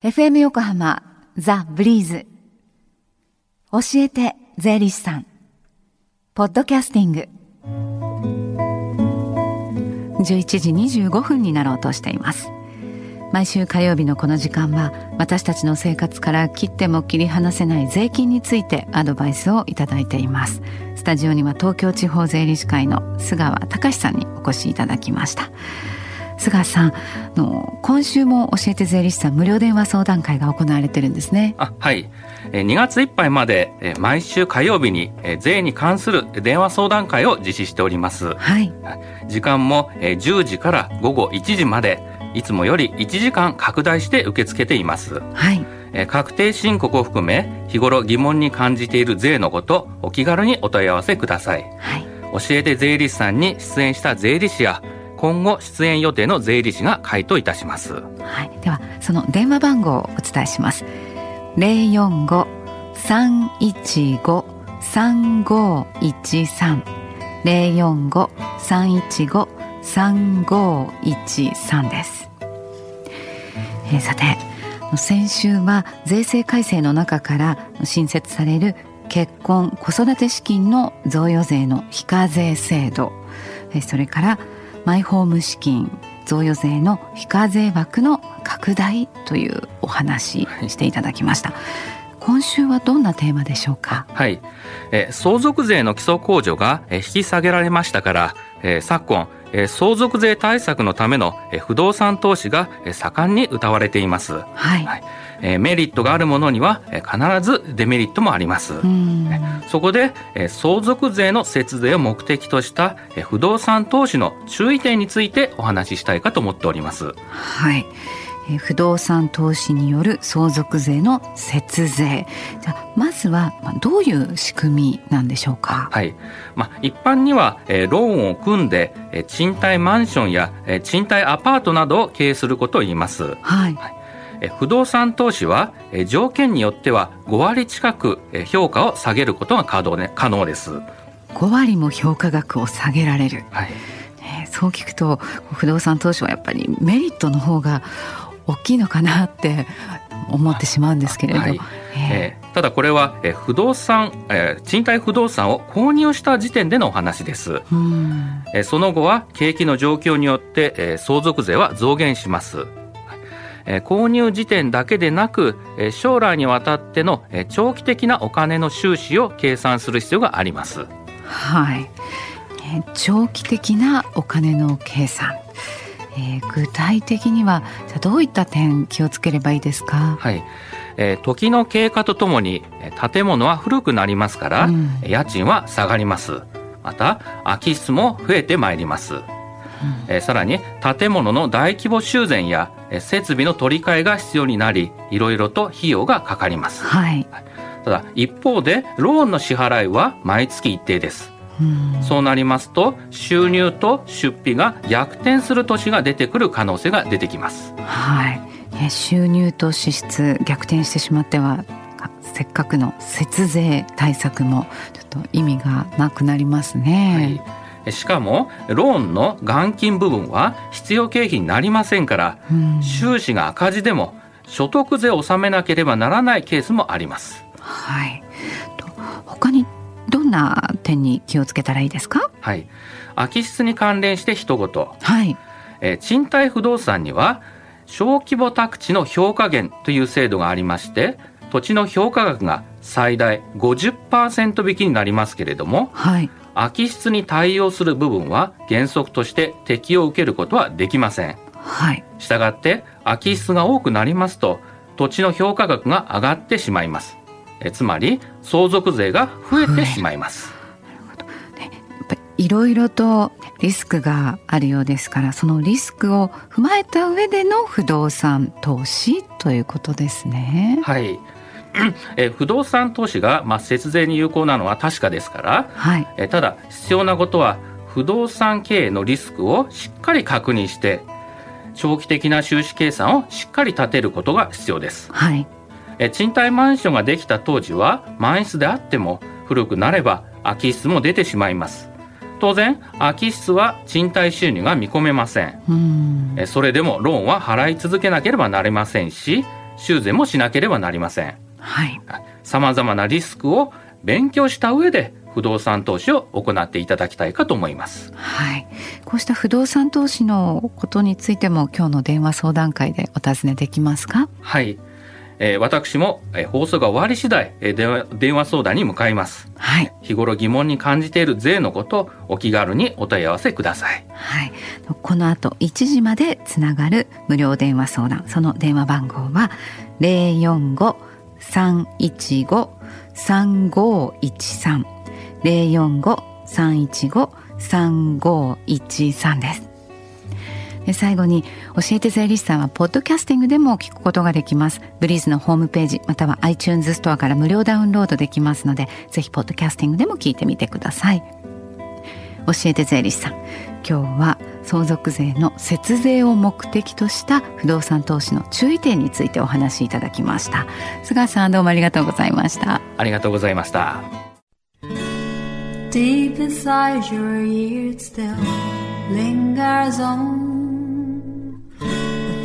FM 横浜ザ・ブリーズ。教えて税理士さん。ポッドキャスティング。11時25分になろうとしています。毎週火曜日のこの時間は私たちの生活から切っても切り離せない税金についてアドバイスをいただいています。スタジオには東京地方税理士会の菅川隆さんにお越しいただきました。菅さんの今週も教えて税理士さん無料電話相談会が行われてるんですね。あはい。2月いっぱいまで毎週火曜日に税に関する電話相談会を実施しております。はい。時間も10時から午後1時までいつもより1時間拡大して受け付けています。はい。確定申告を含め日頃疑問に感じている税のことお気軽にお問い合わせください。はい。教えて税理士さんに出演した税理士や今後出演予定の税理士が回答いたします。はい、ではその電話番号をお伝えします。零四五三一五三五一三。零四五三一五三五一三です。えーさて先週は税制改正の中から新設される結婚子育て資金の贈与税の非課税制度。えーそれからマイホーム資金贈与税の非課税枠の拡大というお話していただきました、今週はどんなテーマでしょうか？はい、えー相続税の基礎控除がえー引き下げられましたから、えー昨今えー相続税対策のためのえー不動産投資がえー盛んに謳われています、はい、はいえーメリットがあるものにはえー必ずデメリットもあります、うん。そこで、えー相続税の節税を目的とした、えー不動産投資の注意点についてお話ししたいかと思っております。はい、えー不動産投資による相続税の節税。じゃあまずはまあどういう仕組みなんでしょうか？はい。まあ、一般には、えーローンを組んで、えー賃貸マンションや、えー賃貸アパートなどを経営することを言います。はい。えー不動産投資は、えー条件によっては5割近く、えー評価を下げることが可能,、ね、可能です。5割も評価額を下げられる、はい。えーそう聞くと不動産投資はやっぱりメリットの方が大きいのかなって思ってしまうんですけれど、はいええーただこれは、えー不動産、えー賃貸不動産を購入した時点でのお話です。ーうんえーその後は景気の状況によって、えー相続税は増減します。えー購入時点だけでなく、えー将来にわたっての、えー長期的なお金の収支を計算する必要があります。はい、えー長期的なお金の計算、えー具体的にはじゃあどういった点気をつければいいですか、はい。えー時の経過とともに、えー建物は古くなりますから、うん家賃は下がります。また、空き室も増えてまいります。えーさらに建物の大規模修繕やえー設備の取り替えが必要になりいろいろと費用がかかります。はい、ただ一方でローンの支払いは毎月一定です。うん。そうなりますと収入と出費が逆転する年が出てくる可能性が出てきます。はい、えー収入と支出逆転してしまってはかせっかくの節税対策もちょっと意味がなくなりますね。はい。えしかもローンの元金部分は必要経費になりませんからうん。収支が赤字でも所得税を納めなければならないケースもあります。はい、と他にどんな点に気をつけたらいいですか？はい。空き室に関連して一言。はい、えー賃貸不動産には小規模宅地の評価減という制度がありまして土地の評価額が最大50%引きになりますけれどもはい、空き室に対応する部分は原則として適用を受けることはできません。はい、したがって空き室が多くなりますと土地の評価額が上がってしまいます。えーつまり相続税が増えてしまいます。い。ろいろとリスクがあるようですからそのリスクを踏まえた上での不動産投資ということですね。はいえー不動産投資が、まあ、節税に有効なのは確かですからはい、えーただ必要なことは不動産経営のリスクをしっかり確認して長期的な収支計算をしっかり立てることが必要です。はい、えー賃貸マンションができた当時は満室であっても古くなれば空き室も出てしまいます。当然空き室は賃貸収入が見込めません。うん、えーそれでもローンは払い続けなければなりませんし修繕もしなければなりません。はい。さまざまなリスクを勉強した上で不動産投資を行っていただきたいかと思います。はい。こうした不動産投資のことについても今日の電話相談会でお尋ねできますか？はい。えー私も、えー放送が終わり次第、えー電話電話相談に向かいます。はい。日頃疑問に感じている税のこと、お気軽にお問い合わせください。はい。この後1時までつながる無料電話相談。その電話番号は045-315-3513。045-315-3513です。で最後に教えて税理士さんはポッドキャスティングでも聞くことができますブリーズのホームページまたは iTunes ストアから無料ダウンロードできますのでぜひポッドキャスティングでも聞いてみてください教えて税理士さん。今日は相続税の節税を目的とした不動産投資の注意点についてお話しいただきました。菅さんどうもありがとうございました。ありがとうございました。Deep inside your ears still lingers on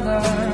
another